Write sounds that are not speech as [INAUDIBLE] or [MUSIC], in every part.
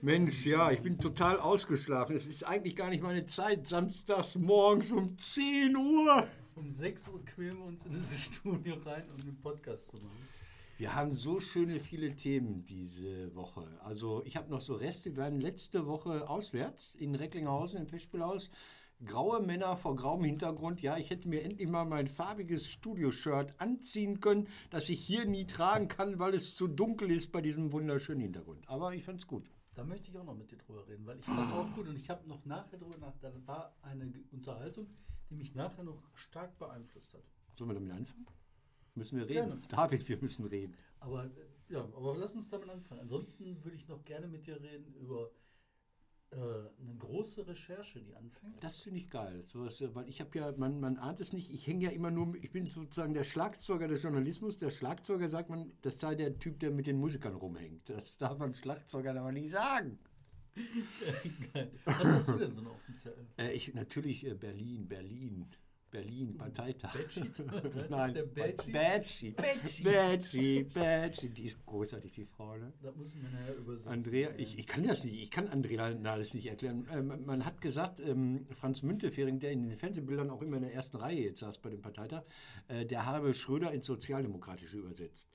Mensch, ja, ich bin total ausgeschlafen. Es ist eigentlich gar nicht meine Zeit. Samstags morgens um 10 Uhr. Um 6 Uhr quälen wir uns in dieses Studio rein, um einen Podcast zu machen. Wir haben so schöne viele Themen diese Woche. Also ich habe noch so Reste. Wir waren letzte Woche auswärts in Recklinghausen im Festspielhaus graue Männer vor grauem Hintergrund. Ja, ich hätte mir endlich mal mein farbiges Studio-Shirt anziehen können, das ich hier nie tragen kann, weil es zu dunkel ist bei diesem wunderschönen Hintergrund. Aber ich fand es gut. Da möchte ich auch noch mit dir drüber reden, weil ich fand auch gut und ich habe noch nachher drüber nachgedacht. Da war eine Unterhaltung, die mich nachher noch stark beeinflusst hat. Sollen wir damit anfangen? Müssen wir reden? Gerne. David, wir müssen reden. Aber ja, aber lass uns damit anfangen. Ansonsten würde ich noch gerne mit dir reden über eine große Recherche, die anfängt. Das finde ich geil. Sowas, äh, weil ich habe ja, man, man ahnt es nicht, ich hänge ja immer nur, ich bin sozusagen der Schlagzeuger des Journalismus. Der Schlagzeuger sagt man, das sei der Typ, der mit den Musikern rumhängt. Das darf man Schlagzeuger aber nicht sagen. [LAUGHS] Was hast du denn so auf dem Zettel? Äh, ich, natürlich äh, Berlin, Berlin. Berlin, Parteitag. Bedsheet? [LAUGHS] Nein, der Bedsheet. Bedsheet. Bedsheet. Die ist großartig, die Frau. Ne? Da muss man ja übersetzen. Andrea, ich, ich kann das nicht, ich kann Andrea alles nicht erklären. Ähm, man hat gesagt, ähm, Franz Müntefering, der in den Fernsehbildern auch immer in der ersten Reihe jetzt saß bei dem Parteitag, äh, der habe Schröder ins Sozialdemokratische übersetzt.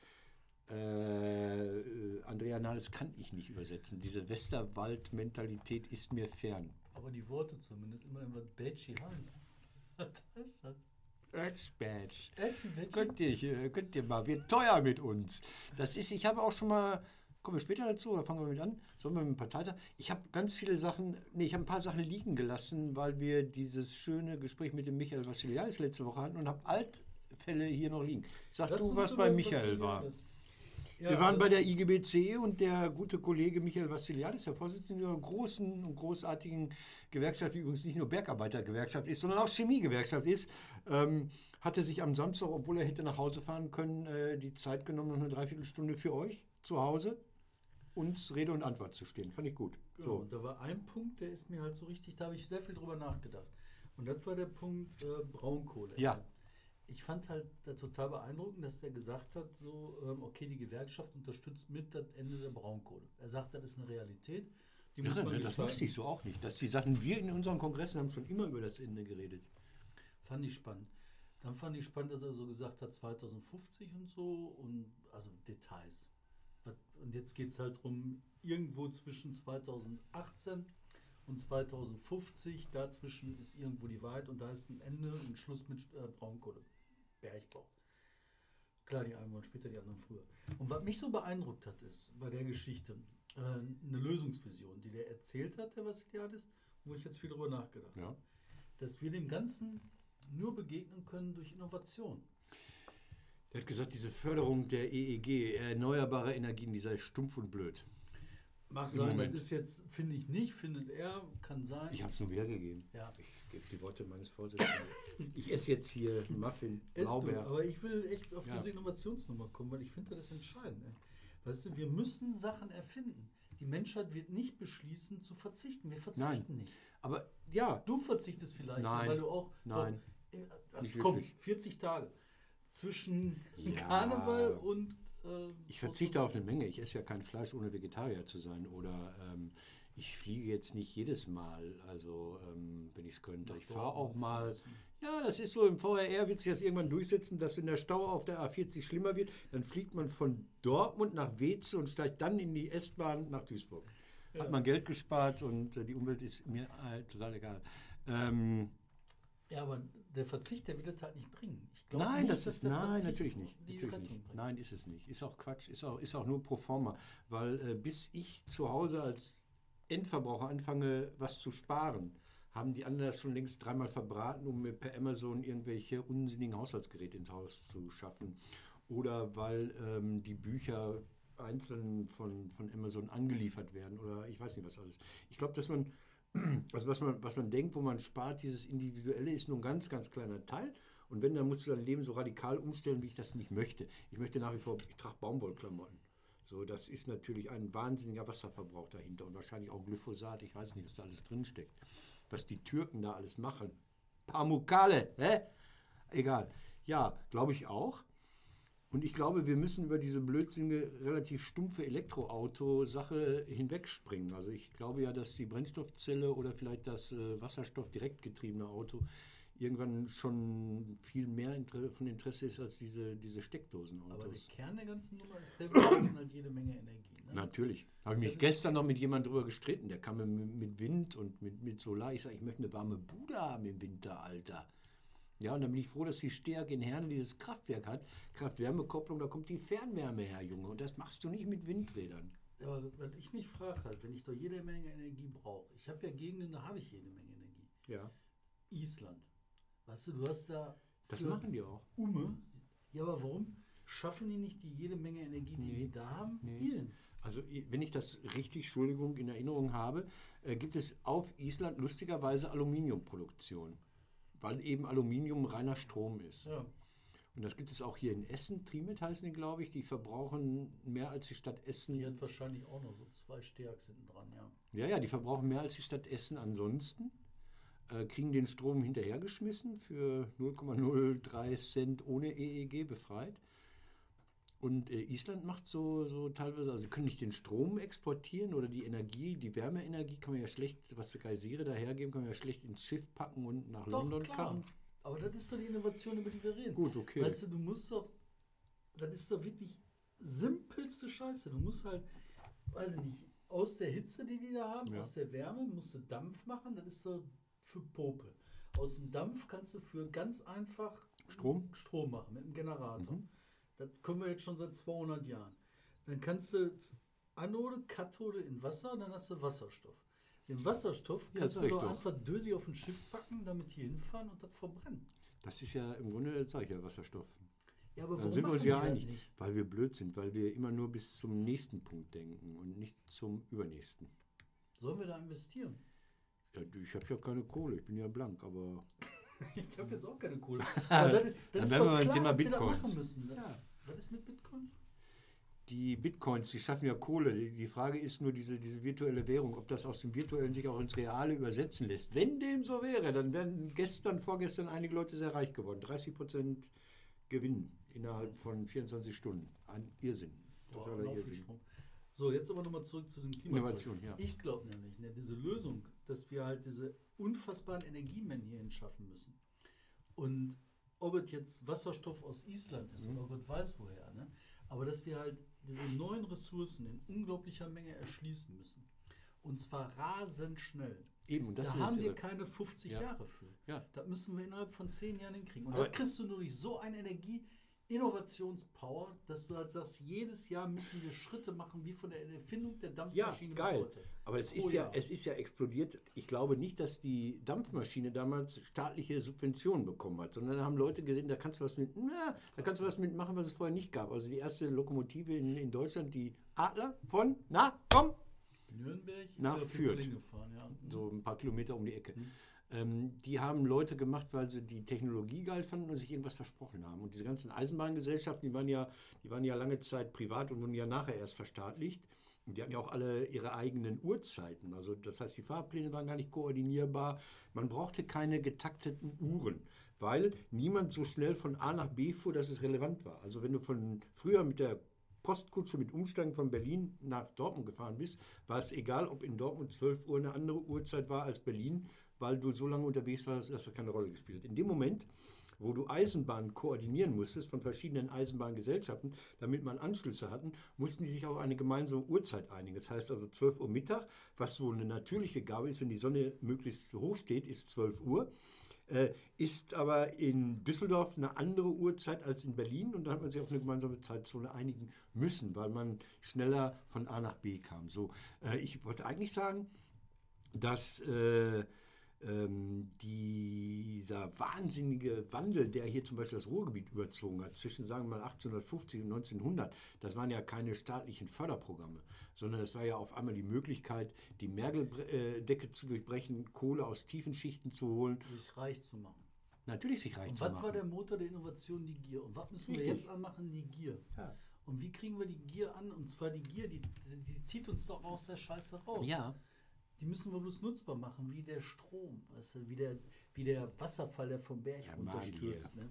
Äh, Andrea Nahles kann ich nicht übersetzen. Diese Westerwald-Mentalität ist mir fern. Aber die Worte zumindest, immer was Bedschi heißt. Was ist das? Edge Badge. Könnt ihr, könnt ihr mal, wird teuer mit uns. Das ist, ich habe auch schon mal, kommen wir später dazu oder fangen wir mit an? Sollen wir mit dem Parteitag? Ich habe ganz viele Sachen, nee, ich habe ein paar Sachen liegen gelassen, weil wir dieses schöne Gespräch mit dem Michael Vassiliadis letzte Woche hatten und habe Altfälle hier noch liegen. Sag Lass du, was bei Michael war. Das. Ja, wir waren also bei der IGBC und der gute Kollege Michael Vassiliadis, der Vorsitzende der großen und großartigen Gewerkschaft, die übrigens nicht nur Bergarbeitergewerkschaft ist, sondern auch Chemiegewerkschaft ist, ähm, hatte sich am Samstag, obwohl er hätte nach Hause fahren können, äh, die Zeit genommen, noch eine Dreiviertelstunde für euch zu Hause uns Rede und Antwort zu stehen. Fand ich gut. Genau, so. und da war ein Punkt, der ist mir halt so richtig, da habe ich sehr viel drüber nachgedacht. Und das war der Punkt äh, Braunkohle. Ja ich fand halt total beeindruckend, dass der gesagt hat, so, ähm, okay, die Gewerkschaft unterstützt mit das Ende der Braunkohle. Er sagt, das ist eine Realität. Die man ne, das wusste ich so auch nicht. Dass die Sachen, wir in unseren Kongressen haben schon immer über das Ende geredet. Fand ich spannend. Dann fand ich spannend, dass er so gesagt hat, 2050 und so und also Details. Und jetzt geht es halt darum, irgendwo zwischen 2018 und 2050, dazwischen ist irgendwo die Wahrheit und da ist ein Ende und Schluss mit äh, Braunkohle. Bergbau. Klar, die einen wollen später, die anderen früher. Und was mich so beeindruckt hat, ist bei der Geschichte äh, eine Lösungsvision, die der erzählt hat, der Vassiliadis, wo ich jetzt viel drüber nachgedacht ja. habe. Dass wir dem Ganzen nur begegnen können durch Innovation. Er hat gesagt, diese Förderung der EEG, erneuerbare Energien, die sei stumpf und blöd. Mag sein, das ist jetzt, finde ich nicht, findet er, kann sein. Ich habe es nur wiedergegeben. Ja. Ich gebe die Worte meines Vorsitzenden. ich esse jetzt hier Muffin, Blaubeer. aber ich will echt auf ja. diese Innovationsnummer kommen, weil ich finde das entscheidend. Weißt du, wir müssen Sachen erfinden. Die Menschheit wird nicht beschließen zu verzichten. Wir verzichten Nein. nicht. Aber ja. Du verzichtest vielleicht, Nein. weil du auch. Nein. Doch, äh, komm, wirklich. 40 Tage zwischen ja. Karneval und äh, ich verzichte auf eine Menge. Ich esse ja kein Fleisch, ohne Vegetarier zu sein. Oder ähm, ich fliege jetzt nicht jedes Mal, also ähm, wenn ich es könnte. ich fahre auch mal. Ja, das ist so im VRR, wird sich das irgendwann durchsetzen, dass wenn der Stau auf der A40 schlimmer wird, dann fliegt man von Dortmund nach Weze und steigt dann in die S-Bahn nach Duisburg. Ja. Hat man Geld gespart und äh, die Umwelt ist mir äh, total egal. Ähm, ja, aber der Verzicht, der will das halt nicht bringen. Glaub, nein, nicht, das ist, nein, Verzicht natürlich nicht. Natürlich nicht. Nein, ist es nicht. Ist auch Quatsch. Ist auch, ist auch nur pro forma. Weil äh, bis ich zu Hause als Endverbraucher anfange, was zu sparen, haben die anderen schon längst dreimal verbraten, um mir per Amazon irgendwelche unsinnigen Haushaltsgeräte ins Haus zu schaffen. Oder weil ähm, die Bücher einzeln von, von Amazon angeliefert werden oder ich weiß nicht was alles. Ich glaube, dass man [CLEARS THROAT] also was man, was man denkt, wo man spart, dieses Individuelle ist nur ein ganz, ganz kleiner Teil. Und wenn, dann musst du dein Leben so radikal umstellen, wie ich das nicht möchte. Ich möchte nach wie vor, ich trage Baumwollklamotten. So, das ist natürlich ein wahnsinniger Wasserverbrauch dahinter und wahrscheinlich auch Glyphosat. Ich weiß nicht, was da alles drinsteckt. Was die Türken da alles machen. Pamukale, hä? Egal. Ja, glaube ich auch. Und ich glaube, wir müssen über diese blödsinnige, relativ stumpfe Elektroauto-Sache hinwegspringen. Also ich glaube ja, dass die Brennstoffzelle oder vielleicht das äh, wasserstoffdirektgetriebene Auto irgendwann schon viel mehr Inter von Interesse ist als diese, diese Steckdosenautos. Aber der Kern der ganzen Nummer ist, der braucht halt jede Menge Energie. Ne? Natürlich. Habe ich mich gestern noch mit jemandem drüber gestritten. Der kam mit, mit Wind und mit, mit Solar. Ich sage, ich möchte eine warme Bude haben im Winter, Alter. Ja, und dann bin ich froh, dass die Stärke in Herne dieses Kraftwerk hat. Kraft-Wärme-Kopplung, da kommt die Fernwärme her, Junge. Und das machst du nicht mit Windrädern. Aber was ich mich frage halt, wenn ich doch jede Menge Energie brauche, ich habe ja Gegenden, da habe ich jede Menge Energie. Ja. Island. Weißt du, du hast da. Das machen die auch. Ume. Ja, aber warum schaffen die nicht die jede Menge Energie, die nee. die da haben? Nee. Hier. Also, wenn ich das richtig, Entschuldigung, in Erinnerung habe, äh, gibt es auf Island lustigerweise Aluminiumproduktion weil eben Aluminium reiner Strom ist. Ja. Und das gibt es auch hier in Essen. Trimet heißen die, glaube ich. Die verbrauchen mehr als die Stadt Essen. Die hat wahrscheinlich auch noch so zwei Stärks hinten dran, ja. Ja, ja, die verbrauchen mehr als die Stadt Essen ansonsten. Äh, kriegen den Strom hinterhergeschmissen für 0,03 Cent ohne EEG befreit. Und äh, Island macht so, so teilweise, also sie können nicht den Strom exportieren oder die Energie, die Wärmeenergie kann man ja schlecht, was die Geysire dahergeben, kann man ja schlecht ins Schiff packen und nach doch, London. Karren. Aber das ist doch die Innovation, über die wir reden. Gut, okay. Weißt du, du musst doch, das ist doch wirklich simpelste Scheiße. Du musst halt, weiß ich nicht, aus der Hitze, die die da haben, ja. aus der Wärme, musst du Dampf machen, das ist so für Popel. Aus dem Dampf kannst du für ganz einfach Strom, Strom machen mit dem Generator. Mhm. Das können wir jetzt schon seit 200 Jahren. Dann kannst du Anode, Kathode in Wasser, dann hast du Wasserstoff. Den Wasserstoff ja, kannst du doch einfach Dösi auf ein Schiff packen, damit hier hinfahren und das verbrennen. Das ist ja im Grunde, sage ich ja, Wasserstoff. Ja, aber Dann sind wir uns ja einig, nicht? weil wir blöd sind, weil wir immer nur bis zum nächsten Punkt denken und nicht zum übernächsten. Sollen wir da investieren? Ich habe ja keine Kohle, ich bin ja blank, aber [LAUGHS] ich habe jetzt auch keine Kohle. [LAUGHS] Aber dann, dann, dann ist doch klar, Thema Bitcoins. machen müssen. Ja. Was ist mit Bitcoins? Die Bitcoins, die schaffen ja Kohle. Die Frage ist nur diese, diese virtuelle Währung, ob das aus dem Virtuellen sich auch ins Reale übersetzen lässt. Wenn dem so wäre, dann wären gestern, vorgestern einige Leute sehr reich geworden. 30 Prozent Gewinn innerhalb von 24 Stunden. Ein Irrsinn. Boah, Irrsinn. So, jetzt aber nochmal zurück zu den Klimazonen. Ja. Ich glaube nämlich, ne, diese Lösung, dass wir halt diese unfassbaren Energiemengen hierhin schaffen müssen. Und ob es jetzt Wasserstoff aus Island ist mhm. oder Gott weiß woher, ne? aber dass wir halt diese neuen Ressourcen in unglaublicher Menge erschließen müssen. Und zwar rasend schnell. Eben, da haben wir keine 50 ja. Jahre für. Ja. Das müssen wir innerhalb von 10 Jahren hinkriegen. Und aber das kriegst du nur durch so eine Energie, Innovationspower, dass du halt sagst, jedes Jahr müssen wir Schritte machen, wie von der Erfindung der Dampfmaschine ja, geil. bis heute. Aber es ist, ja, es ist ja explodiert. Ich glaube nicht, dass die Dampfmaschine damals staatliche Subventionen bekommen hat, sondern da haben Leute gesehen, da kannst du was mit, na, da kannst du was mitmachen, was es vorher nicht gab. Also die erste Lokomotive in, in Deutschland, die Adler von, na, komm! Nürnberg nach Fürth. Gefahren, ja. So ein paar Kilometer um die Ecke. Mhm. Ähm, die haben Leute gemacht, weil sie die Technologie geil fanden und sich irgendwas versprochen haben. Und diese ganzen Eisenbahngesellschaften, die waren ja, die waren ja lange Zeit privat und wurden ja nachher erst verstaatlicht. Und die hatten ja auch alle ihre eigenen Uhrzeiten. Also das heißt, die Fahrpläne waren gar nicht koordinierbar. Man brauchte keine getakteten Uhren, weil niemand so schnell von A nach B fuhr, dass es relevant war. Also wenn du von früher mit der Postkutsche mit Umsteigen von Berlin nach Dortmund gefahren bist, war es egal, ob in Dortmund 12 Uhr eine andere Uhrzeit war als Berlin weil du so lange unterwegs warst, dass das keine Rolle gespielt. In dem Moment, wo du Eisenbahnen koordinieren musstest von verschiedenen Eisenbahngesellschaften, damit man Anschlüsse hatten, mussten die sich auf eine gemeinsame Uhrzeit einigen. Das heißt also 12 Uhr Mittag, was so eine natürliche Gabe ist, wenn die Sonne möglichst hoch steht, ist 12 Uhr. Äh, ist aber in Düsseldorf eine andere Uhrzeit als in Berlin und da hat man sich auf eine gemeinsame Zeitzone einigen müssen, weil man schneller von A nach B kam. So, äh, ich wollte eigentlich sagen, dass äh, ähm, dieser wahnsinnige Wandel, der hier zum Beispiel das Ruhrgebiet überzogen hat, zwischen sagen wir mal 1850 und 1900, das waren ja keine staatlichen Förderprogramme, sondern es war ja auf einmal die Möglichkeit, die Mergeldecke zu durchbrechen, Kohle aus tiefen Schichten zu holen. Sich reich zu machen. Natürlich sich reich und zu machen. Was war der Motor der Innovation? Die Gier. Und was müssen Richtig. wir jetzt anmachen? Die Gier. Ja. Und wie kriegen wir die Gier an? Und zwar die Gier, die, die zieht uns doch aus der Scheiße raus. Ja die müssen wir bloß nutzbar machen, wie der Strom, weißt du, wie, der, wie der Wasserfall, der vom Berg Ja, runterstürzt. Ne?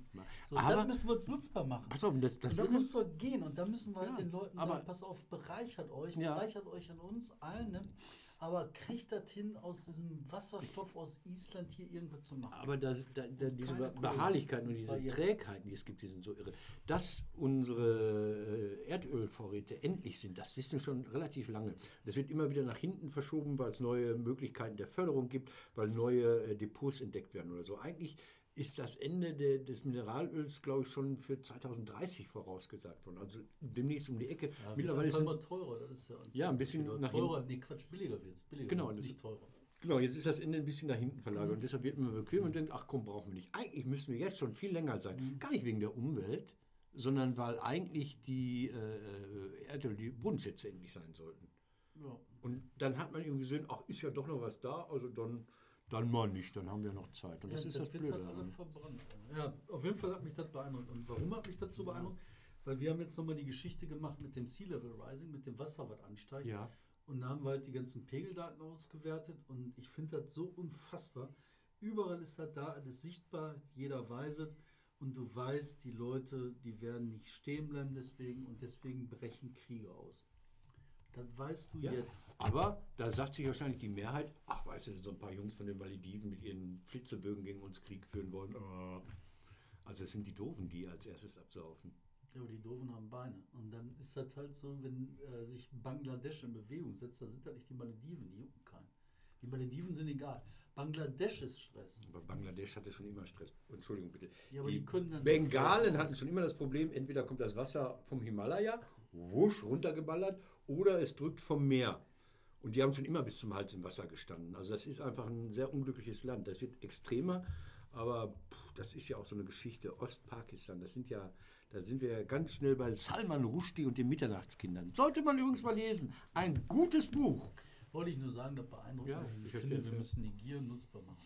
So, Aber- das müssen wir uns nutzbar machen. Pass auf, das, das und da ist muss doch gehen und da müssen wir halt Ja, den Leuten sagen, pass auf, bereichert euch, Ja. bereichert euch an uns allen, ne? Aber kriegt das hin, aus diesem Wasserstoff aus Island hier irgendwas zu machen. Aber das, da, da, diese Beharrlichkeiten und diese Trägheiten, die es gibt, die sind so irre. Dass unsere äh, Erdölvorräte endlich sind, das wissen wir schon relativ lange. Das wird immer wieder nach hinten verschoben, weil es neue Möglichkeiten der Förderung gibt, weil neue äh, Depots entdeckt werden oder so. Eigentlich ist das Ende der, des Mineralöls, glaube ich, schon für 2030 vorausgesagt worden. Also demnächst um die Ecke. Ja, Mittlerweile ist sind immer teurer, das ist ja, Ja, ein bisschen nach teurer. Nee, Quatsch, billiger wird es. Billiger Genau, wird's, nicht teurer. Genau, jetzt ist das Ende ein bisschen nach hinten verlagert und deshalb wird man bequem und denkt, ach komm, brauchen wir nicht. Eigentlich müssten wir jetzt schon viel länger sein. Gar nicht wegen der Umwelt, sondern weil eigentlich die äh, Erdöl, die Bodenschätze endlich sein sollten. Ja. Und dann hat man irgendwie gesehen, ach, ist ja doch noch was da, also dann, dann mal nicht, dann haben wir noch Zeit. Und das ja, ist das wird Blöde. halt alle verbrannt. Ja, auf jeden Fall hat mich das beeindruckt. Und warum hat mich das so beeindruckt? Weil wir haben jetzt nochmal die Geschichte gemacht mit dem Sea Level Rising, mit dem Wasser, was ansteigt. Ja, Und da haben wir halt die ganzen Pegeldaten ausgewertet und ich finde das so unfassbar. Überall ist das da, alles sichtbar, jeder weiß es und du weißt, die Leute, die werden nicht stehen bleiben deswegen und deswegen brechen Kriege aus. Das weißt du ja. jetzt. Aber da sagt sich wahrscheinlich die Mehrheit, ach, weißt du, so ein paar Jungs von den Malediven mit ihren Flitzebögen gegen uns Krieg führen wollen. äh. Also es sind die Doofen, die als erstes absaufen. Ja, aber die Doofen haben Beine. Und dann ist das halt so, wenn äh, sich Bangladesch in Bewegung setzt, da sind das nicht die Malediven, die jucken keinen. Die Malediven sind egal. Bangladesch ist Stress. Aber Bangladesch hatte schon immer Stress. Entschuldigung bitte. Ja, die die Bengalen hatten schon immer das Problem, entweder kommt das Wasser vom Himalaya, wusch, runtergeballert, oder es drückt vom Meer. Und die haben schon immer bis zum Hals im Wasser gestanden. Also das ist einfach ein sehr unglückliches Land. Das wird extremer, aber pff, das ist ja auch so eine Geschichte. Ostpakistan, das sind ja, da sind wir ja ganz schnell bei Salman Rushdie und den Mitternachtskindern. Sollte man übrigens mal lesen. Ein gutes Buch. Wollte ich nur sagen, das beeindruckt Ja, mich. ich Ich verstehe finde, wir müssen die Gier nutzbar machen.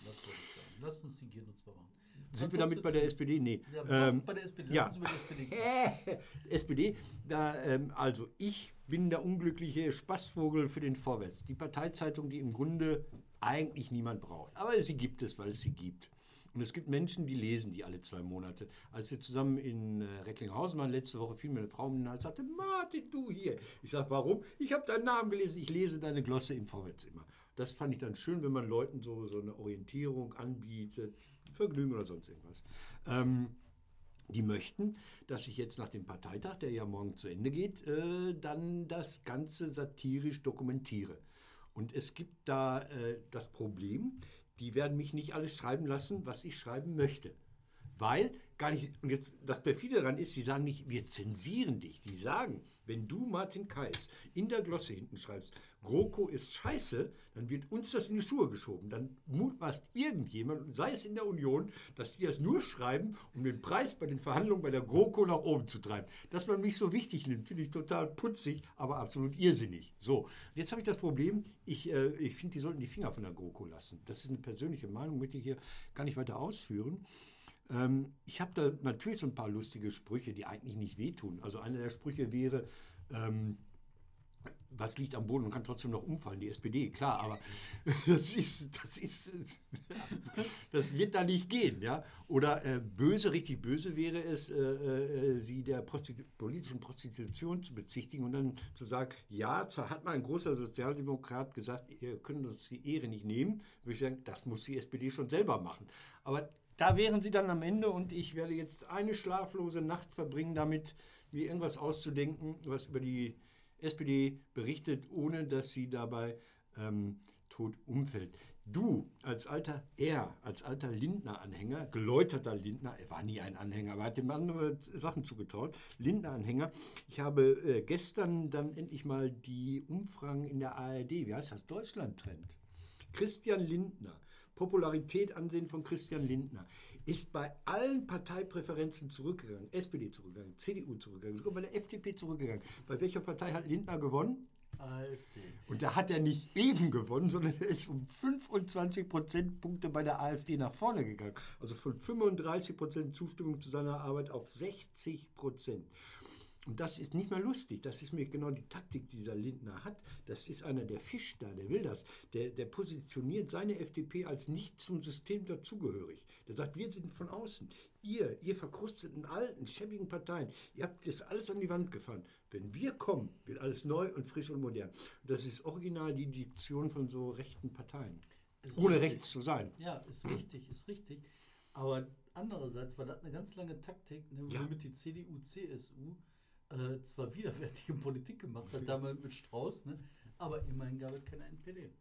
Lasst uns die Gier nutzbar machen. Sind wir damit bei der SPD? Nee. Ja, Ähm, bei der SPD. Ja. über die SPD. SPD, [LAUGHS] da, ähm, also ich bin der unglückliche Spaßvogel für den Vorwärts. Die Parteizeitung, die im Grunde eigentlich niemand braucht. Aber sie gibt es, weil es sie gibt. Und es gibt Menschen, die lesen die alle zwei Monate. Als wir zusammen in äh, Recklinghausen waren, letzte Woche fiel mir eine Frau um den Hals sagte, Martin, du hier. Ich sage, warum? Ich habe deinen Namen gelesen, ich lese deine Glosse im Vorwärts immer. Das fand ich dann schön, wenn man Leuten so, so eine Orientierung anbietet, Vergnügen oder sonst irgendwas. Ähm, die möchten, dass ich jetzt nach dem Parteitag, der ja morgen zu Ende geht, äh, dann das Ganze satirisch dokumentiere. Und es gibt da äh, das Problem, die werden mich nicht alles schreiben lassen, was ich schreiben möchte. Weil gar nicht, und jetzt das perfide daran ist, sie sagen nicht, wir zensieren dich. Die sagen, wenn du Martin Kais in der Glosse hinten schreibst, GroKo ist scheiße, dann wird uns das in die Schuhe geschoben. Dann mutmaßt irgendjemand, sei es in der Union, dass die das nur schreiben, um den Preis bei den Verhandlungen bei der GroKo nach oben zu treiben. Dass man mich so wichtig nimmt, finde ich total putzig, aber absolut irrsinnig. So, jetzt habe ich das Problem, ich, äh, ich finde, die sollten die Finger von der GroKo lassen. Das ist eine persönliche Meinung, möchte ich hier gar nicht weiter ausführen. Ähm, ich habe da natürlich so ein paar lustige Sprüche, die eigentlich nicht wehtun. Also einer der Sprüche wäre, ähm, was liegt am Boden und kann trotzdem noch umfallen? Die SPD, klar, aber [LAUGHS] das ist, das ist, das wird da nicht gehen, ja. Oder äh, böse, richtig böse wäre es, äh, äh, sie der Prostitu politischen Prostitution zu bezichtigen und dann zu sagen, ja, zwar hat mal ein großer Sozialdemokrat gesagt, ihr könnt uns die Ehre nicht nehmen, würde ich sagen, das muss die SPD schon selber machen. Aber da wären sie dann am Ende und ich werde jetzt eine schlaflose Nacht verbringen, damit mir irgendwas auszudenken, was über die SPD berichtet, ohne dass sie dabei ähm, tot umfällt. Du als alter, er als alter Lindner-Anhänger, geläuterter Lindner, er war nie ein Anhänger, aber er hat ihm andere Sachen zugetraut, Lindner-Anhänger. Ich habe äh, gestern dann endlich mal die Umfragen in der ARD, wie heißt das, Deutschland-Trend. Christian Lindner, Popularität, Ansehen von Christian Lindner, ist bei allen Parteipräferenzen zurückgegangen. SPD zurückgegangen, CDU zurückgegangen, sogar bei der FDP zurückgegangen. Bei welcher Partei hat Lindner gewonnen? AfD. Und da hat er nicht eben gewonnen, sondern er ist um 25 Prozentpunkte bei der AfD nach vorne gegangen. Also von 35 Prozent Zustimmung zu seiner Arbeit auf 60 Prozent. Und das ist nicht mehr lustig. Das ist mir genau die Taktik, die dieser Lindner hat. Das ist einer, der fischt da, der will das. Der, der positioniert seine FDP als nicht zum System dazugehörig. Der sagt, wir sind von außen. Ihr, ihr verkrusteten, alten, schäbigen Parteien, ihr habt das alles an die Wand gefahren. Wenn wir kommen, wird alles neu und frisch und modern. Und das ist original die Diktion von so rechten Parteien. Ist ohne richtig. rechts zu sein. Ja, ist richtig, ist richtig. Aber andererseits war das eine ganz lange Taktik, ne, ja. womit die CDU, CSU äh, zwar widerwärtige Politik gemacht hat, damals mit Strauß, ne, aber immerhin gab es keine NPD.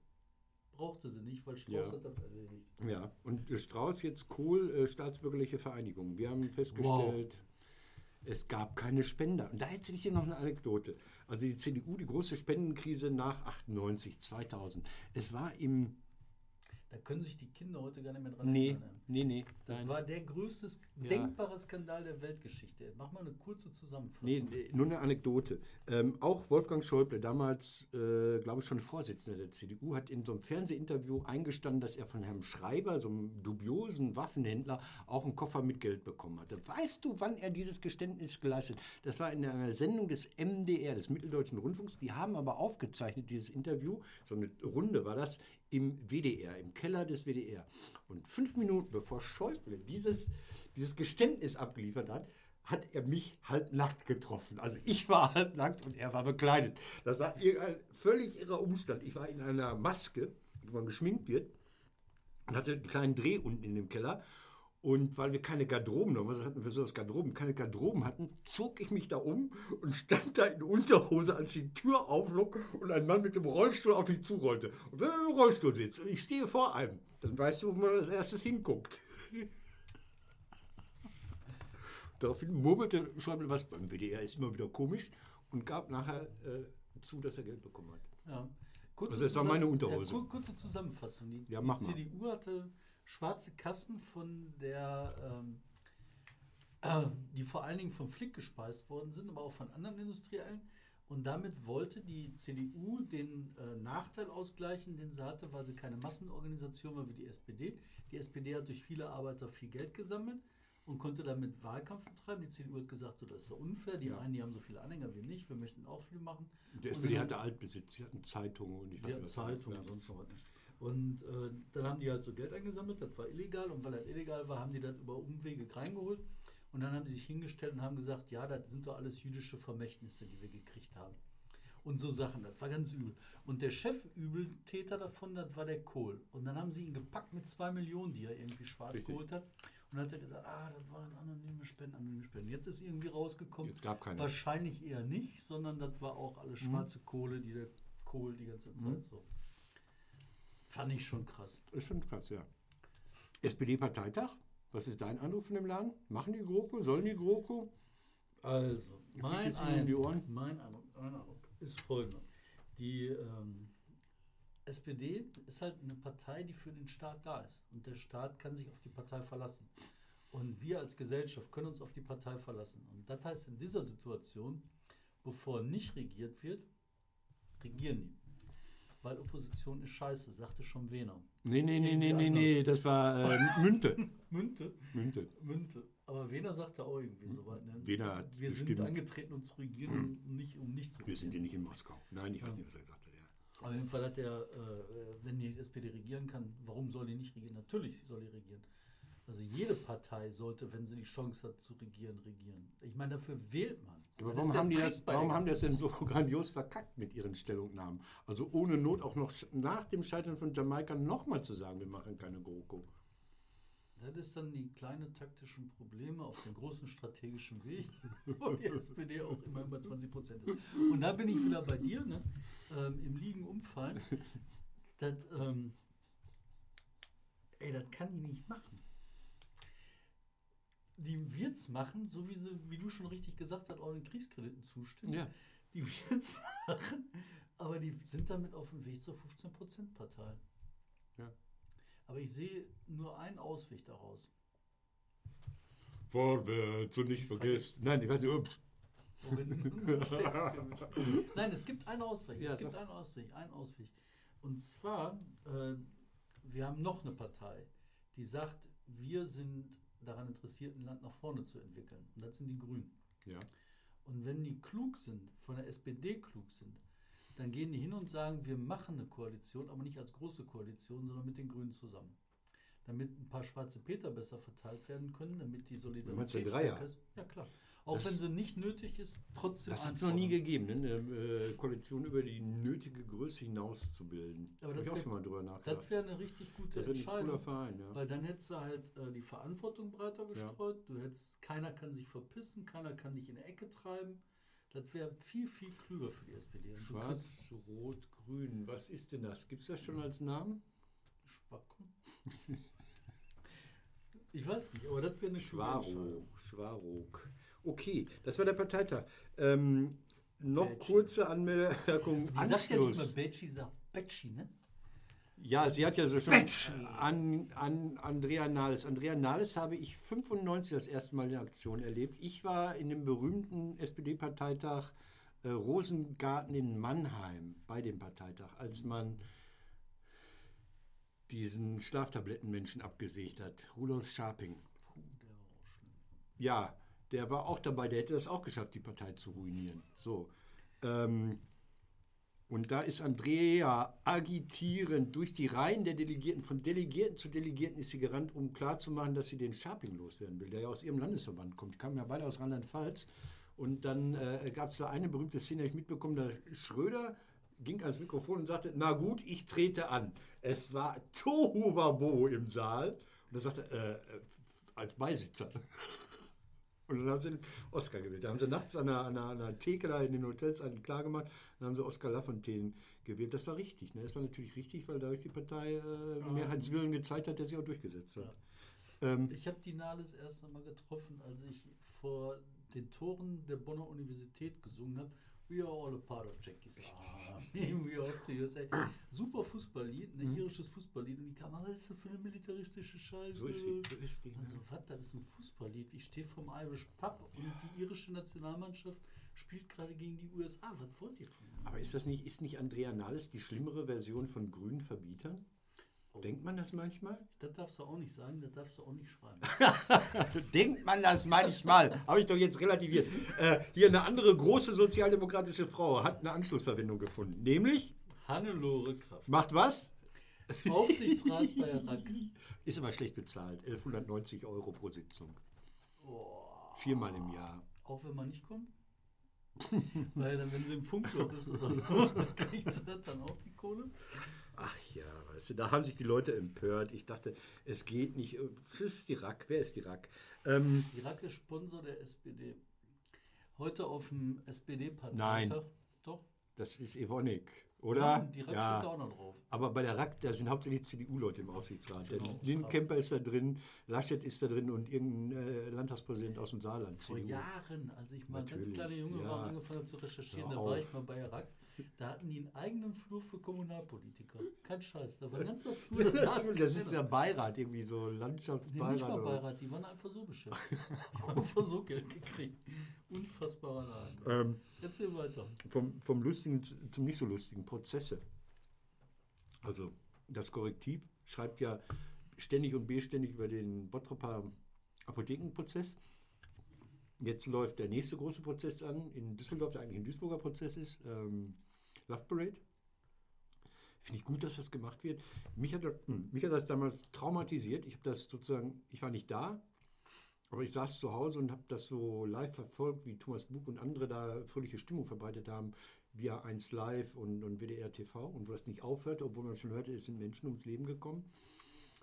Brauchte sie nicht, weil Strauß ja. hat das erledigt. Ja, und äh, Strauß jetzt Kohl, äh, staatsbürgerliche Vereinigung. Wir haben festgestellt, wow. es gab keine Spender. Und da erzähle ich hier noch eine Anekdote. Also die CDU, die große Spendenkrise nach 98, 2000. Es war im da können sich die Kinder heute gar nicht mehr dran nee, erinnern. Nee, nee. Das nein. war der größte ja. denkbare Skandal der Weltgeschichte. Mach mal eine kurze Zusammenfassung. Nee, nur eine Anekdote. Ähm, auch Wolfgang Schäuble, damals, äh, glaube ich, schon Vorsitzender der CDU, hat in so einem Fernsehinterview eingestanden, dass er von Herrn Schreiber, so einem dubiosen Waffenhändler, auch einen Koffer mit Geld bekommen hatte. Weißt du, wann er dieses Geständnis geleistet hat? Das war in einer Sendung des MDR, des Mitteldeutschen Rundfunks. Die haben aber aufgezeichnet, dieses Interview, so eine Runde war das, im WDR, im Keller des WDR. Und fünf Minuten bevor Schäuble dieses, dieses Geständnis abgeliefert hat, hat er mich halbnackt getroffen. Also ich war halbnackt und er war bekleidet. Das war ein völlig irrer Umstand. Ich war in einer Maske, wo man geschminkt wird, und hatte einen kleinen Dreh unten in dem Keller und weil wir keine Garderoben, was hatten wir so das Garderoben, keine Garderoben hatten, zog ich mich da um und stand da in Unterhose, als die Tür auflog und ein Mann mit dem Rollstuhl auf mich zurollte. Und wenn man im Rollstuhl sitzt und ich stehe vor einem, dann weißt du, wo man als erstes hinguckt. [LAUGHS] Daraufhin murmelte Schäuble was beim WDR, ist immer wieder komisch und gab nachher äh, zu, dass er Geld bekommen hat. Ja. Kurze also das war meine Unterhose. Ja, kurze Zusammenfassung. Die, ja, die CDU hatte schwarze Kassen von der, ähm, äh, die vor allen Dingen von Flick gespeist worden sind, aber auch von anderen Industriellen. Und damit wollte die CDU den äh, Nachteil ausgleichen, den sie hatte, weil sie keine Massenorganisation war wie die SPD. Die SPD hat durch viele Arbeiter viel Geld gesammelt und konnte damit Wahlkampf betreiben. Die CDU hat gesagt, so, das ist unfair. Die ja. einen, die haben so viele Anhänger wie nicht. Wir möchten auch viel machen. Die SPD hatte Altbesitz, sie hatten Zeitungen und ich weiß nicht, was Zeitungen und sonst was. Und äh, dann haben die halt so Geld eingesammelt, das war illegal und weil das illegal war, haben die das über Umwege reingeholt. Und dann haben sie sich hingestellt und haben gesagt, ja, das sind doch alles jüdische Vermächtnisse, die wir gekriegt haben. Und so Sachen, das war ganz übel. Und der Chefübeltäter davon, das war der Kohl. Und dann haben sie ihn gepackt mit zwei Millionen, die er irgendwie schwarz Richtig. geholt hat. Und dann hat er gesagt, ah, das waren anonyme Spenden, anonyme Spenden. Jetzt ist irgendwie rausgekommen. Jetzt gab keine. Wahrscheinlich eher nicht, sondern das war auch alles mhm. schwarze mhm. Kohle, die der Kohl die ganze Zeit mhm. so. Fand ich schon krass. Ist schon krass, ja. SPD-Parteitag, was ist dein Eindruck von dem Laden? Machen die GroKo? Sollen die GroKo? Also, mein Eindruck, mein Eindruck, mein Eindruck ist folgender. Die ähm, SPD ist halt eine Partei, die für den Staat da ist. Und der Staat kann sich auf die Partei verlassen. Und wir als Gesellschaft können uns auf die Partei verlassen. Und das heißt in dieser Situation, bevor nicht regiert wird, regieren die weil Opposition ist scheiße, sagte schon Wehner. Nee, nee, nee, nee, nee, nee, das war äh, Münte. [LAUGHS] Münte? Münte. Münte. Aber Wehner sagte auch irgendwie so weit. Ne? Wehner hat Wir sind angetreten, um zu regieren, um nicht, um nicht zu regieren. Wir sind hier nicht in Moskau. Nein, ich weiß nicht, was er gesagt hat. Ja. Auf jeden Fall hat er, äh, wenn die SPD regieren kann, warum soll die nicht regieren? Natürlich soll die regieren. Also jede Partei sollte, wenn sie die Chance hat zu regieren, regieren. Ich meine, dafür wählt man. Aber warum, haben die, das, warum haben die das denn so grandios verkackt mit ihren Stellungnahmen? Also ohne Not auch noch nach dem Scheitern von Jamaika nochmal zu sagen, wir machen keine GroKo. Das ist dann die kleinen taktischen Probleme auf dem großen strategischen Weg, [LAUGHS] wo die SPD auch immer über 20 Prozent ist. Und da bin ich wieder bei dir, ne? ähm, im Liegen umfallen. Das, ähm, ey, das kann die nicht machen die wird es machen, so wie sie, wie du schon richtig gesagt hast, auch den Kriegskrediten zustimmen. Ja. Die wird es machen, aber die sind damit auf dem Weg zur 15%-Partei. Ja. Aber ich sehe nur einen Ausweg daraus. Vorwärts und nicht vergessen. Nein, ich weiß nicht, ups. [LAUGHS] Nein, es gibt einen Ausweg. Ja, es gibt einen Ausweg, einen Ausweg. Und zwar, äh, wir haben noch eine Partei, die sagt, wir sind daran interessiert, ein Land nach vorne zu entwickeln. Und das sind die Grünen. Ja. Und wenn die klug sind, von der SPD klug sind, dann gehen die hin und sagen, wir machen eine Koalition, aber nicht als große Koalition, sondern mit den Grünen zusammen. Damit ein paar schwarze Peter besser verteilt werden können, damit die Solidarität stärker ist. Ja, klar. Auch das, wenn sie nicht nötig ist, trotzdem Das hat es noch nie gegeben, ne? eine äh, Koalition über die nötige Größe hinaus zu bilden. Aber da habe ich auch schon mal drüber nachgedacht. Das wäre eine richtig gute das Entscheidung. Ein Verein, ja. Weil dann hättest du halt äh, die Verantwortung breiter gestreut. Ja. Du hättest, keiner kann sich verpissen, keiner kann dich in die Ecke treiben. Das wäre viel, viel klüger für die SPD. Und Schwarz, Rot, Grün. Was ist denn das? Gibt es das schon als Namen? Spacko. ich weiß nicht, aber das wäre eine Schwaro. Schwarok. Okay, das war der Parteitag. Ähm, noch Betschi. kurze Anmerkung. Die sagt ja nicht mal Betschi, sagt Betschi, ne? Ja, sie hat ja so schon an, an Andrea Nahles. Andrea Nahles habe ich 95 das erste Mal in Aktion erlebt. Ich war in dem berühmten SPD-Parteitag äh, Rosengarten in Mannheim bei dem Parteitag, als man diesen Schlaftablettenmenschen abgesägt hat, Rudolf Scharping. Ja, der war auch dabei, der hätte das auch geschafft, die Partei zu ruinieren. So. Ähm, und da ist Andrea agitierend durch die Reihen der Delegierten, von Delegierten zu Delegierten ist sie gerannt, um klarzumachen, dass sie den Scharping loswerden will, der ja aus ihrem Landesverband kommt. Die kamen ja beide aus Rheinland-Pfalz. Und dann äh, gab es da eine berühmte Szene, die ich mitbekommen, da Schröder ging ans Mikrofon und sagte, na gut, ich trete an. Es war Tohuwabo im Saal. Und er sagte, äh, äh als Beisitzer. Und dann haben sie den Oscar gewählt. Da haben sie nachts an einer, an einer, an einer Theke da in den Hotels einen klargemacht. Dann haben sie Oscar Lafontaine gewählt. Das war richtig. Ne? Das war natürlich richtig, weil dadurch die Partei äh, Mehrheitswillen gezeigt hat, der sich auch durchgesetzt hat. Ja. Ähm, ich habe die Nahles erst einmal getroffen, als ich vor den Toren der Bonner Universität gesungen habe. We are all a part of Jackie's [LAUGHS] Army. We are off the USA. Super Fußballlied, ein mhm. irisches Fußballlied. Und die kam, was ist das für eine militaristische Scheiße? So ist sie. So ist die, und so, was, das ist ein Fußballlied. Ich stehe vom Irish Pub und die irische Nationalmannschaft spielt gerade gegen die USA. Was wollt ihr von mir? Aber ist das nicht, ist nicht Andrea Nahles die schlimmere Version von grünen Verbietern? Denkt man das manchmal? Das darfst du auch nicht sagen, das darfst du auch nicht schreiben. [LAUGHS] Denkt man das manchmal? Habe ich doch jetzt relativiert. Äh, hier eine andere große sozialdemokratische Frau hat eine Anschlussverwendung gefunden, nämlich Hannelore Kraft. Macht was? Aufsichtsrat bei RAK. [LAUGHS] Ist aber schlecht bezahlt. 1190 Euro pro Sitzung. Oh. Viermal im Jahr. Auch wenn man nicht kommt? [LAUGHS] Weil dann, wenn sie im Funkloch ist oder so, dann kriegt sie das dann auch die Kohle. Ach ja, weißt du, da haben sich die Leute empört. Ich dachte, es geht nicht. Was ist die RAK? Wer ist die RAK? Ähm, die RAK ist Sponsor der SPD. Heute auf dem SPD-Parteitag. Nein. Doch. Das ist Evonik, oder? Ja, die RAK ja. steht auch noch drauf. Aber bei der RAK, da sind hauptsächlich CDU-Leute im Aufsichtsrat. Genau. Lindenkemper ist da drin, Laschet ist da drin und irgendein äh, Landtagspräsident aus dem Saarland. Vor CDU. Jahren, als ich mal Natürlich. ganz kleiner Junge ja. war, angefangen habe zu recherchieren, da war ich mal bei der RAK. Da hatten die einen eigenen Flur für Kommunalpolitiker. Kein Scheiß. Da war ein ganzer Flur. Das, das, das ist ja Beirat, irgendwie so Landschaftsbeirat. Nee, nicht mal Beirat, die waren einfach so beschäftigt. Die haben einfach so Geld gekriegt. Unfassbarer Laden. Ähm, Erzähl weiter. Vom, vom lustigen zum nicht so lustigen Prozesse. Also das Korrektiv schreibt ja ständig und beständig über den Bottroper Apothekenprozess. Jetzt läuft der nächste große Prozess an in Düsseldorf, der eigentlich ein Duisburger Prozess ist. Ähm, Love Parade. Finde ich gut, dass das gemacht wird. Mich hat, hm, mich hat das damals traumatisiert. Ich habe das sozusagen, ich war nicht da, aber ich saß zu Hause und habe das so live verfolgt, wie Thomas Buch und andere da fröhliche Stimmung verbreitet haben, via 1 Live und, und WDR TV und wo das nicht aufhörte, obwohl man schon hörte, es sind Menschen ums Leben gekommen.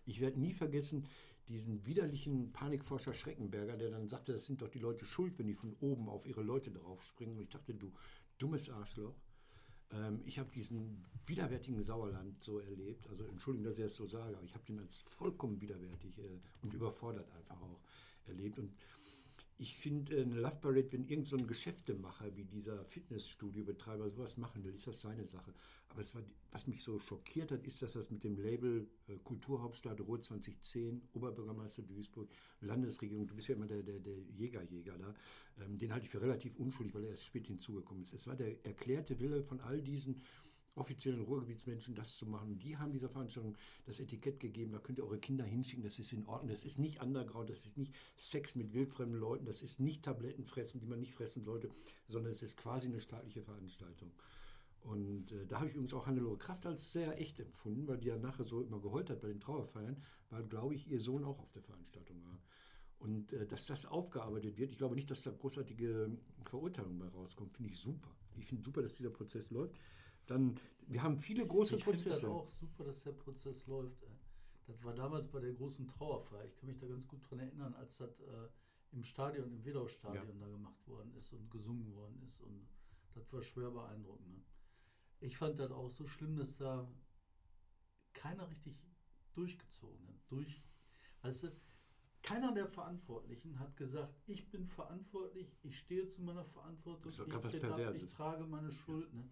Ich werde nie vergessen, diesen widerlichen Panikforscher Schreckenberger, der dann sagte, das sind doch die Leute schuld, wenn die von oben auf ihre Leute draufspringen. Und ich dachte, du dummes Arschloch. Ähm, ich habe diesen widerwärtigen Sauerland so erlebt. Also Entschuldigung, dass ich das so sage, aber ich habe den als vollkommen widerwärtig äh, und überfordert einfach auch erlebt. Und ich finde eine Love Parade, wenn irgendein so Geschäftemacher wie dieser Fitnessstudio-Betreiber sowas machen will, ist das seine Sache. Aber war, was mich so schockiert hat, ist, dass das mit dem Label äh, Kulturhauptstadt Ruhr 2010, Oberbürgermeister Duisburg, Landesregierung, du bist ja immer der, der, der Jägerjäger da, ähm, den halte ich für relativ unschuldig, weil er erst spät hinzugekommen ist. Es war der erklärte Wille von all diesen offiziellen Ruhrgebietsmenschen das zu machen. Die haben dieser Veranstaltung das Etikett gegeben, da könnt ihr eure Kinder hinschicken, das ist in Ordnung. Das ist nicht Underground, das ist nicht Sex mit wildfremden Leuten, das ist nicht Tabletten fressen, die man nicht fressen sollte, sondern es ist quasi eine staatliche Veranstaltung. Und äh, da habe ich übrigens auch Hannelore Kraft als sehr echt empfunden, weil die ja nachher so immer geheult hat bei den Trauerfeiern, weil, glaube ich, ihr Sohn auch auf der Veranstaltung war. Und äh, dass das aufgearbeitet wird, ich glaube nicht, dass da großartige Verurteilungen bei rauskommt, finde ich super. Ich finde super, dass dieser Prozess läuft. Dann, wir haben viele große ich Prozesse. Ich finde auch super, dass der Prozess läuft. Äh. Das war damals bei der großen Trauerfeier. Ich kann mich da ganz gut dran erinnern, als das äh, im Stadion, im Wedau-Stadion ja. da gemacht worden ist und gesungen worden ist. Und das war schwer beeindruckend. Ne? Ich fand das auch so schlimm, dass da keiner richtig durchgezogen hat. Durch, weißt du, keiner der Verantwortlichen hat gesagt, ich bin verantwortlich, ich stehe zu meiner Verantwortung, ich, ab, ich trage meine Schuld. Ja. Ne?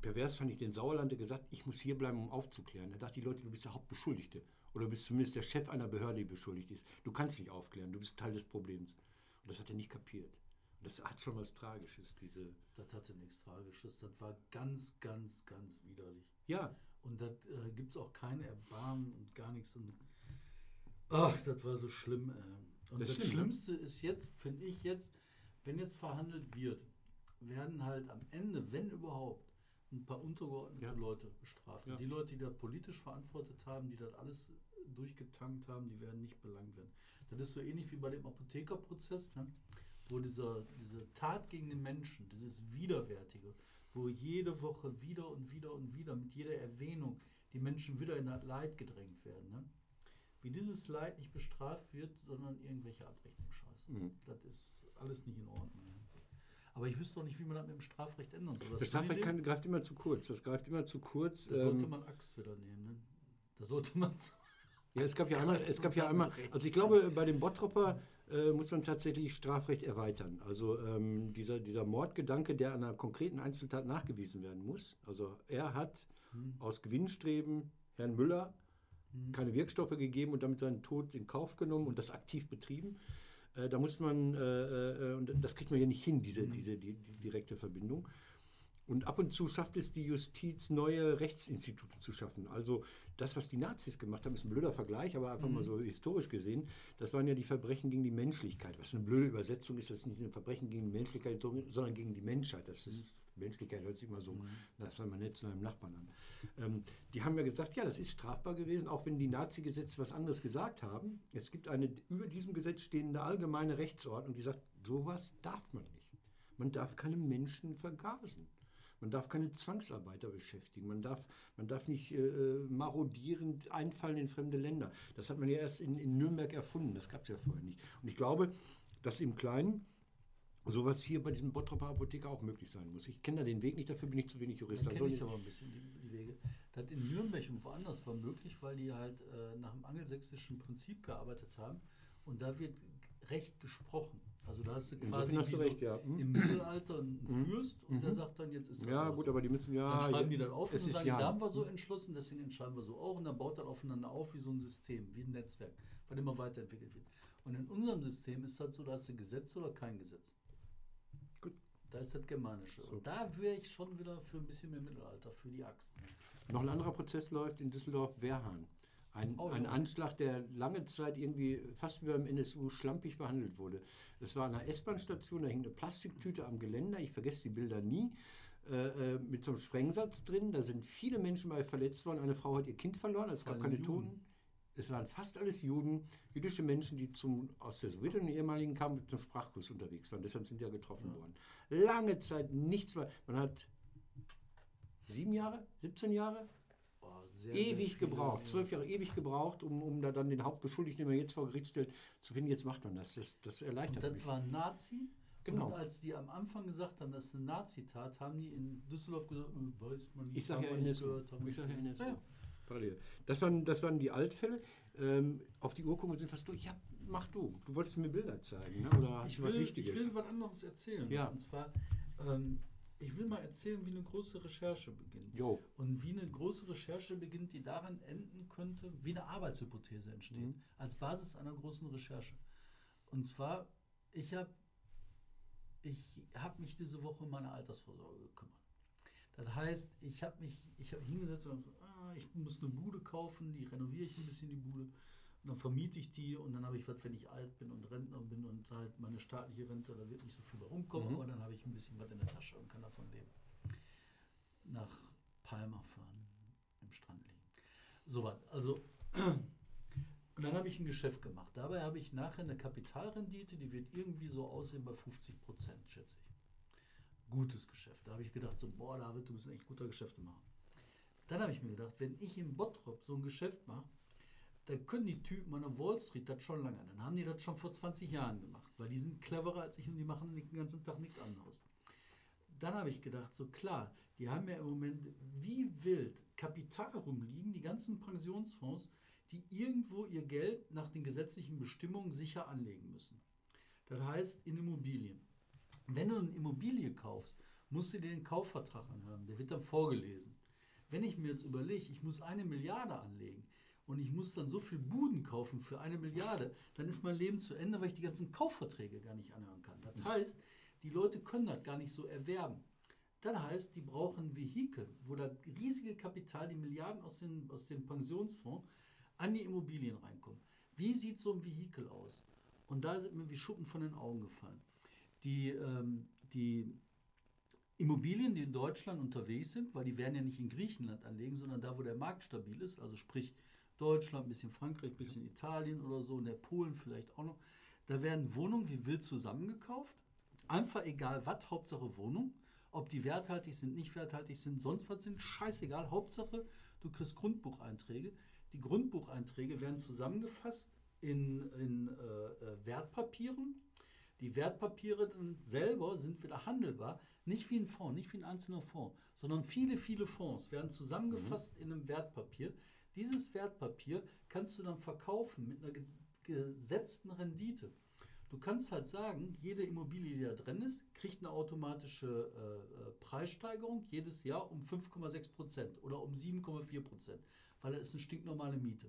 Pervers fand ich den Sauerland, der gesagt ich muss hier bleiben, um aufzuklären. Da dachte die Leute, du bist der Hauptbeschuldigte. Oder du bist zumindest der Chef einer Behörde, die beschuldigt ist. Du kannst nicht aufklären, du bist Teil des Problems. Und das hat er nicht kapiert. Und das hat schon was Tragisches, diese. Das hatte nichts Tragisches. Das war ganz, ganz, ganz widerlich. Ja. Und da äh, gibt es auch kein Erbarmen und gar nichts. Und, ach, das war so schlimm. Äh. Und das, das schlimm, ne? Schlimmste ne? ist jetzt, finde ich jetzt, wenn jetzt verhandelt wird, werden halt am Ende, wenn überhaupt, ein paar untergeordnete ja. Leute bestraft. Ja. Die Leute, die da politisch verantwortet haben, die das alles durchgetankt haben, die werden nicht belangt werden. Das ist so ähnlich wie bei dem Apothekerprozess, ne? wo dieser, diese Tat gegen den Menschen, dieses Widerwärtige, wo jede Woche wieder und wieder und wieder mit jeder Erwähnung die Menschen wieder in das Leid gedrängt werden. Ne? Wie dieses Leid nicht bestraft wird, sondern irgendwelche Abrechnungsscheiße. Mhm. Das ist alles nicht in Ordnung. Ne? Aber ich wüsste auch nicht, wie man das mit dem Strafrecht ändern soll. Das Strafrecht kann, greift immer zu kurz. Das greift immer zu kurz. Da sollte ähm, man Axt wieder nehmen. Ne? Da sollte man. [LAUGHS] Ja, es gab ja einmal, es gab ja einmal, also ich glaube, bei dem Bottropper äh, muss man tatsächlich Strafrecht erweitern. Also ähm, dieser, dieser Mordgedanke, der an einer konkreten Einzeltat nachgewiesen werden muss. Also er hat hm. aus Gewinnstreben Herrn Müller hm. keine Wirkstoffe gegeben und damit seinen Tod in Kauf genommen und das aktiv betrieben. Äh, da muss man, äh, äh, und das kriegt man ja nicht hin, diese, mhm. diese die, die direkte Verbindung. Und ab und zu schafft es die Justiz, neue Rechtsinstitute zu schaffen. Also das, was die Nazis gemacht haben, ist ein blöder Vergleich, aber einfach mhm. mal so historisch gesehen, das waren ja die Verbrechen gegen die Menschlichkeit. Was eine blöde Übersetzung ist, das ist nicht ein Verbrechen gegen die Menschlichkeit, sondern gegen die Menschheit. Das ist Menschlichkeit hört sich immer so, mhm. das soll man nicht zu einem Nachbarn an. Ähm, die haben ja gesagt, ja, das ist strafbar gewesen, auch wenn die Nazi-Gesetze was anderes gesagt haben. Es gibt eine über diesem Gesetz stehende allgemeine Rechtsordnung, die sagt, sowas darf man nicht. Man darf keine Menschen vergasen. Man darf keine Zwangsarbeiter beschäftigen. Man darf, man darf nicht äh, äh marodierend einfallen in fremde Länder. Das hat man ja erst in, in Nürnberg erfunden. Das gab es ja vorher nicht. Und ich glaube, dass im Kleinen sowas hier bei diesem Bottropper Apotheker auch möglich sein muss. Ich kenne da den Weg nicht, dafür bin ich zu wenig Jurist. Da kenne ich aber ein bisschen die, die, Wege. Das in Nürnberg und woanders war möglich, weil die halt äh, nach dem angelsächsischen Prinzip gearbeitet haben und da wird Recht gesprochen. Also da hast du quasi hast du recht, so ja. hm. im Mittelalter einen hm. Fürst und mhm. der sagt dann, jetzt ist Ja, gut, aber die müssen ja. Dann schreiben die dann auf und sagen, ja. da haben wir so entschlossen, deswegen entscheiden wir so auch und dann baut das aufeinander auf wie so ein System, wie ein Netzwerk, was immer weiterentwickelt wird. Und in unserem System ist halt so, da hast du Gesetz oder kein Gesetz. Da ist das Germanische. So. Und da wäre ich schon wieder für ein bisschen mehr Mittelalter, für die Axt. Noch ein anderer Prozess läuft in Düsseldorf-Wehrhahn. Ein, oh, ein. Anschlag, der lange Zeit irgendwie fast wie beim NSU schlampig behandelt wurde. Es war an einer S-Bahn-Station, da hing eine Plastiktüte am Geländer, ich vergesse die Bilder nie, äh, äh, mit so einem Sprengsatz drin. Da sind viele Menschen bei verletzt worden. Eine Frau hat ihr Kind verloren, es gab keine Toten es waren fast alles Juden, jüdische Menschen, die zum, aus der Sowjetunion ehemaligen kamen, zum Sprachkurs unterwegs waren. Deshalb sind die ja getroffen ja. worden. Lange Zeit nichts mehr. Man hat sieben Jahre, 17 Jahre sehr, ewig sehr gebraucht, zwölf Jahre ewig gebraucht, um, um da dann den Hauptbeschuldigten, den man jetzt vor Gericht stellt, zu finden. Jetzt macht man das. Das, das erleichtert Und das mich. war ein Nazi. Genau. Und als die am Anfang gesagt haben, das ist eine Nazi-Tat, haben die in Düsseldorf gesagt, hm, weiß man nicht. Ich sage ja NSU. Ich sage ja NSU. Ja parallel. Das waren, das waren die Altfälle. Ähm, auf die Urkunde sind fast durch. Ja, mach du. Du wolltest mir Bilder zeigen, ne? oder hast ich du was will, Wichtiges? Ich will was anderes erzählen. Ja. Und zwar, ähm, ich will mal erzählen, wie eine große Recherche beginnt. Jo. Und wie eine große Recherche beginnt, die daran enden könnte, wie eine Arbeitshypothese entsteht. Mhm. Als Basis einer großen Recherche. Und zwar, ich habe ich hab mich diese Woche um meine Altersvorsorge gekümmert. Das heißt, ich habe mich, ich habe hingesetzt und ah, ich muss eine Bude kaufen, die renoviere ich ein bisschen, die Bude. Und dann vermiete ich die und dann habe ich was, wenn ich alt bin und Rentner bin und halt meine staatliche Rente, da wird nicht so viel bei rumkommen, mhm. aber dann habe ich ein bisschen was in der Tasche und kann davon leben. Nach Palma fahren, im Strand liegen. So was. Also, [CLEARS THROAT] und dann habe ich ein Geschäft gemacht. Dabei habe ich nachher eine Kapitalrendite, die wird irgendwie so aussehen bei 50 Prozent, schätze ich. Gutes Geschäft. Da habe ich gedacht, so, boah, David, du bist echt guter Geschäfte machen. Dann habe ich mir gedacht, wenn ich im Bottrop so ein Geschäft mache, dann können die Typen an der Wall Street das schon lange. Dann haben die das schon vor 20 Jahren gemacht, weil die sind cleverer als ich und die machen den ganzen Tag nichts anderes. Dann habe ich gedacht, so klar, die haben ja im Moment wie wild Kapital rumliegen, die ganzen Pensionsfonds, die irgendwo ihr Geld nach den gesetzlichen Bestimmungen sicher anlegen müssen. Das heißt in Immobilien. Wenn du eine Immobilie kaufst, musst du dir den Kaufvertrag anhören. Der wird dann vorgelesen. Wenn ich mir jetzt überlege, ich muss eine Milliarde anlegen, und ich muss dann so viel Buden kaufen für eine Milliarde, dann ist mein Leben zu Ende, weil ich die ganzen Kaufverträge gar nicht anhören kann. Das heißt, die Leute können das gar nicht so erwerben. Das heißt, die brauchen Vehikel, wo das riesige Kapital, die Milliarden aus den, aus den Pensionsfonds, an die Immobilien reinkommen. Wie sieht so ein Vehikel aus? Und da sind mir wie Schuppen von den Augen gefallen. Die, ähm, die Immobilien, die in Deutschland unterwegs sind, weil die werden ja nicht in Griechenland anlegen, sondern da, wo der Markt stabil ist, also sprich Deutschland, ein bisschen Frankreich, ein bisschen Italien oder so, in der Polen vielleicht auch noch. Da werden Wohnungen wie wild zusammengekauft. Einfach egal was, Hauptsache Wohnung. Ob die werthaltig sind, nicht werthaltig sind, sonst was sind, scheißegal. Hauptsache, du kriegst Grundbucheinträge. Die Grundbucheinträge werden zusammengefasst in, in äh, äh Wertpapieren. Die Wertpapiere dann selber sind wieder handelbar, nicht wie ein Fonds, nicht wie ein einzelner Fonds, sondern viele, viele Fonds werden zusammengefasst mhm. in einem Wertpapier. Dieses Wertpapier kannst du dann verkaufen mit einer gesetzten Rendite. Du kannst halt sagen, jede Immobilie, die da drin ist, kriegt eine automatische äh, äh Preissteigerung jedes Jahr um 5,6 Prozent oder um 7,4 Prozent, weil das ist eine stinknormale Miete.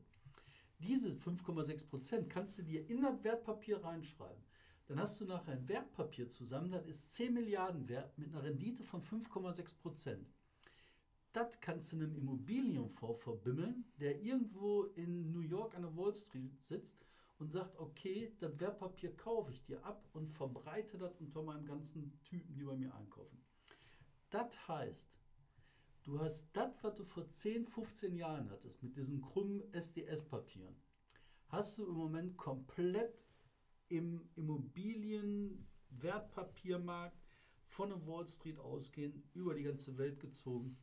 Diese 5,6 Prozent kannst du dir in das Wertpapier reinschreiben. Dann hast du nachher ein Wertpapier zusammen, das ist 10 Milliarden wert mit einer Rendite von 5,6 Prozent. Das kannst du einem Immobilienfonds verbimmeln, der irgendwo in New York an der Wall Street sitzt und sagt, okay, das Wertpapier kaufe ich dir ab und verbreite das unter meinem ganzen Typen, die bei mir einkaufen. Das heißt, du hast das, was du vor 10, 15 Jahren hattest, mit diesen krummen SDS-Papieren, hast du im Moment komplett im Immobilienwertpapiermarkt von der Wall Street ausgehend über die ganze Welt gezogen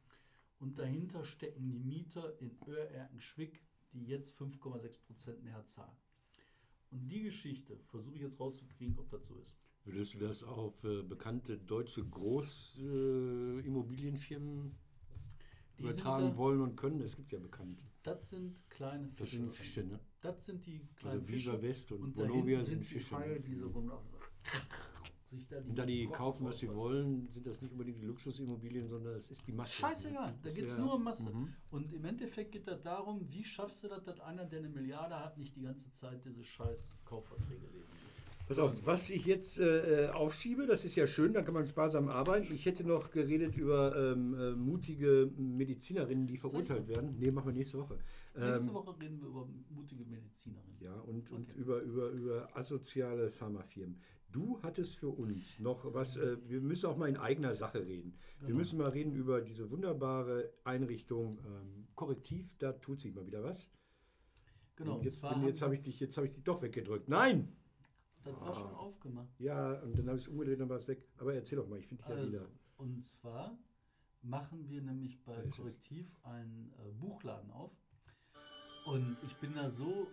und dahinter stecken die Mieter in Öhr-Erkenschwick, die jetzt 5,6% mehr zahlen. Und die Geschichte versuche ich jetzt rauszukriegen, ob das so ist. Würdest du das auf äh, bekannte deutsche Großimmobilienfirmen äh, übertragen da, wollen und können? Es gibt ja bekannte. Das sind kleine Fische. Das sind Fische, ne? Das sind die kleinen also Viva Fische. West und, und Bonovia sind, sind Fische. Die Haie, die so [LAUGHS] sich da die. Und da die kaufen, was sie wollen, sind das nicht unbedingt die Luxusimmobilien, sondern das ist die Masse. Scheißegal, da geht es nur um Masse. Mhm. Und im Endeffekt geht es darum, wie schaffst du das, dass einer, der eine Milliarde hat, nicht die ganze Zeit diese scheiß Kaufverträge lesen muss. Pass auf, was ich jetzt äh, äh, aufschiebe, das ist ja schön, da kann man sparsam arbeiten. Ich hätte noch geredet über ähm, äh, mutige Medizinerinnen, die verurteilt werden. Nee, machen wir nächste Woche. Nächste ähm, Woche reden wir über mutige Medizinerinnen. Ja, und, okay. und über, über, über asoziale Pharmafirmen. Du hattest für uns noch was, äh, wir müssen auch mal in eigener Sache reden. Genau. Wir müssen mal reden über diese wunderbare Einrichtung ähm, Korrektiv, da tut sich mal wieder was. Genau. Und jetzt, jetzt habe ich dich, jetzt habe ich dich doch weggedrückt. Nein! Das ah. war schon aufgemacht. Ja, und dann habe ich es umgedreht und war es weg. Aber erzähl doch mal, ich finde dich also, ja wieder. Und zwar machen wir nämlich bei Korrektiv einen äh, Buchladen auf. Und ich bin da so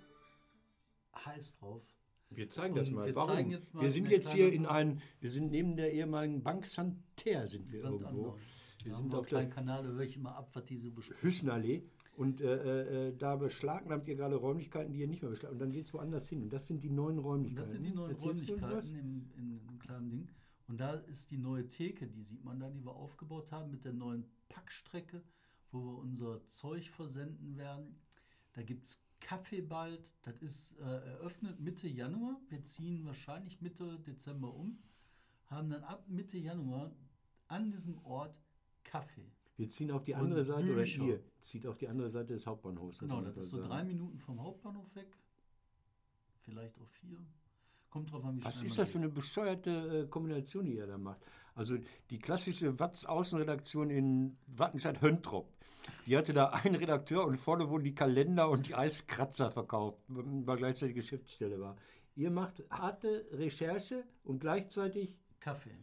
heiß drauf, wir zeigen das mal. Wir Warum? Jetzt mal wir sind jetzt hier in einem, wir sind neben der ehemaligen Bank Santerre sind wir Sand irgendwo. Wir ja, sind auf dem Kanal, da höre ich immer ab, was diese besprechen. Hüssenallee. Und äh, äh, da beschlagnahmt ihr gerade Räumlichkeiten, die ihr nicht mehr beschlagnahmt. Und dann geht es woanders hin. Und das sind die neuen Räumlichkeiten. Und das sind die neuen Erzählst Räumlichkeiten im, in, im kleinen Ding. Und da ist die neue Theke, die sieht man da, die wir aufgebaut haben mit der neuen Packstrecke, wo wir unser Zeug versenden werden. Da gibt es Kaffee bald. Das ist äh, eröffnet Mitte Januar. Wir ziehen wahrscheinlich Mitte Dezember um. Haben dann ab Mitte Januar an diesem Ort Kaffee. Wir ziehen auf die andere Seite, oder ihr zieht auf die andere Seite des Hauptbahnhofs. Genau, das ist so drei Minuten vom Hauptbahnhof weg. Vielleicht auch vier. Kommt drauf an, wie Was ist das für eine bescheuerte äh, Kombination, die ihr da macht? Also die klassische Watz-Außenredaktion in Wattenscheid-Höntrop, die hatte da einen Redakteur und vorne wurden die Kalender und die Eiskratzer verkauft, weil gleichzeitig Geschäftsstelle war. Ihr macht harte Recherche und gleichzeitig Kaffee.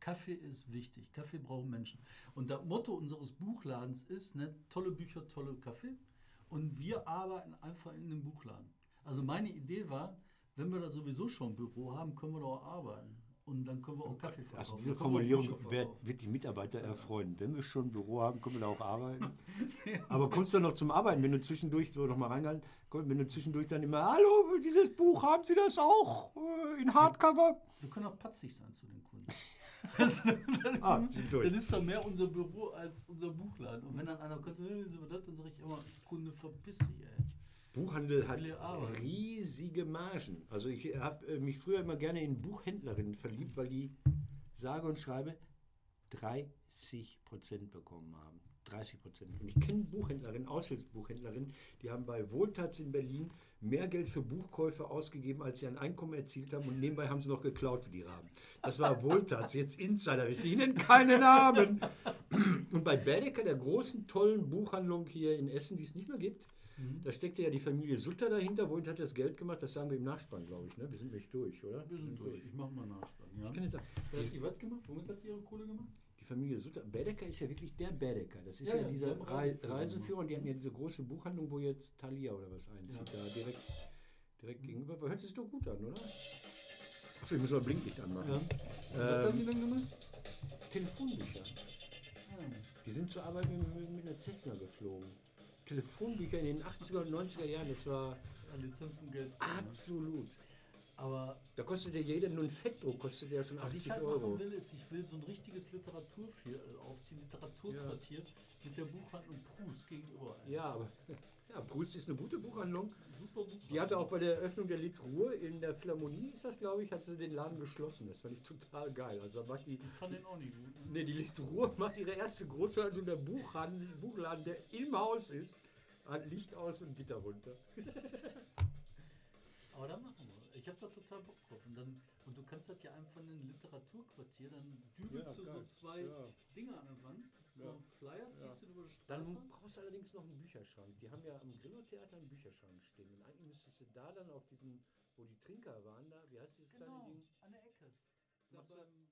Kaffee ist wichtig. Kaffee brauchen Menschen. Und das Motto unseres Buchladens ist, ne, tolle Bücher, tolle Kaffee. Und wir arbeiten einfach in dem Buchladen. Also meine Idee war, wenn wir da sowieso schon ein Büro haben, können wir da auch arbeiten. [LAUGHS] Und dann können wir auch Kaffee verkaufen. Also diese Formulierung wird, wird, die Mitarbeiter erfreuen. Wenn wir schon ein Büro haben, können wir da auch arbeiten. Aber kommst du noch zum Arbeiten, wenn du zwischendurch so nochmal reingehalten, wenn du zwischendurch dann immer, hallo, dieses Buch, haben Sie das auch äh, in Hardcover? Wir können auch patzig sein zu den Kunden. Das, [LAUGHS] ah, dann ist da mehr unser Büro als unser Buchladen. Und wenn dann einer kommt, hey, dann sage ich immer, Kunde, verpiss dich, ey. Buchhandel hat riesige Margen. Also ich habe äh, mich früher immer gerne in Buchhändlerinnen verliebt, weil die sage und schreibe 30 Prozent bekommen haben. 30 Prozent. Und ich kenne Buchhändlerinnen, Aushilfsbuchhändlerinnen, die haben bei Wohltats in Berlin mehr Geld für Buchkäufe ausgegeben, als sie an Einkommen erzielt haben. Und nebenbei haben sie noch geklaut wie die Raben. Das war Wohltats, jetzt Insider, ich nennen keine Namen. Und bei Berdecker, der großen, tollen Buchhandlung hier in Essen, die es nicht mehr gibt, Mhm. Da steckte ja die Familie Sutter dahinter. Wohin hat das Geld gemacht? Das sagen wir im Nachspann, glaube ich. Ne? Wir sind nicht durch, oder? Wir sind durch. Ich mache mal Nachspann. Ja. Ich kann jetzt sagen, Wer hat die was gemacht? Womit hat die ihre Kohle gemacht? Familie Sutter. Bedecker ist ja wirklich der Bedecker. Das ist ja, ja, dieser Reiseführer. Reiseführer. Und die hatten ja diese große Buchhandlung, wo jetzt Thalia oder was einzieht. Ja. Da direkt, direkt mhm. gegenüber. Aber hört sich doch gut an, oder? Achso, ich muss mal Blinklicht anmachen. Ja. Ähm, was haben die dann gemacht? Telefonbücher. Ah. Die sind zur Arbeit mit, mit einer Cessna geflogen. Telefonbücher in den 80er und 90er Jahren, das war Lizenz und Geld. Absolut. Aber da kostet ja jeder nur ein Fettdruck, kostet ja schon 80 was ich halt Euro. Machen will, ist, ich will so ein richtiges Literaturviertel äh, aufziehen, Literaturquartier ja. mit der Buchhandlung Proust gegenüber. Ja, aber [LAUGHS] ja, Proust ist eine gute Buchhandlung. Super Buchhandlung. Die hatte auch bei der Eröffnung der Litruhr in der Philharmonie, ist das glaube ich, hat sie den Laden geschlossen. Das fand ich total geil. Also macht die, ich fand den auch nicht gut. Ne, die Litruhr macht ihre erste also der Buchhandel, Buchladen, der im Haus ist, hat Licht aus und Gitter runter. [LAUGHS] Aber dann machen wir. Ich habe da total Bock drauf. Und, dann, und du kannst das ja einfach in ein Literaturquartier, dann dübelst ja, du so zwei ja. Dinge an der Wand, so ja. einen Flyer, ziehst du über die Straße. Dann brauchst du allerdings noch einen Bücherschrank. Die haben ja am Grillo-Theater einen Bücherschrank stehen. Und eigentlich müsstest du da dann auf diesen, wo die Trinker waren, da, wie heißt dieses genau, kleine Ding? an der Ecke. Da beim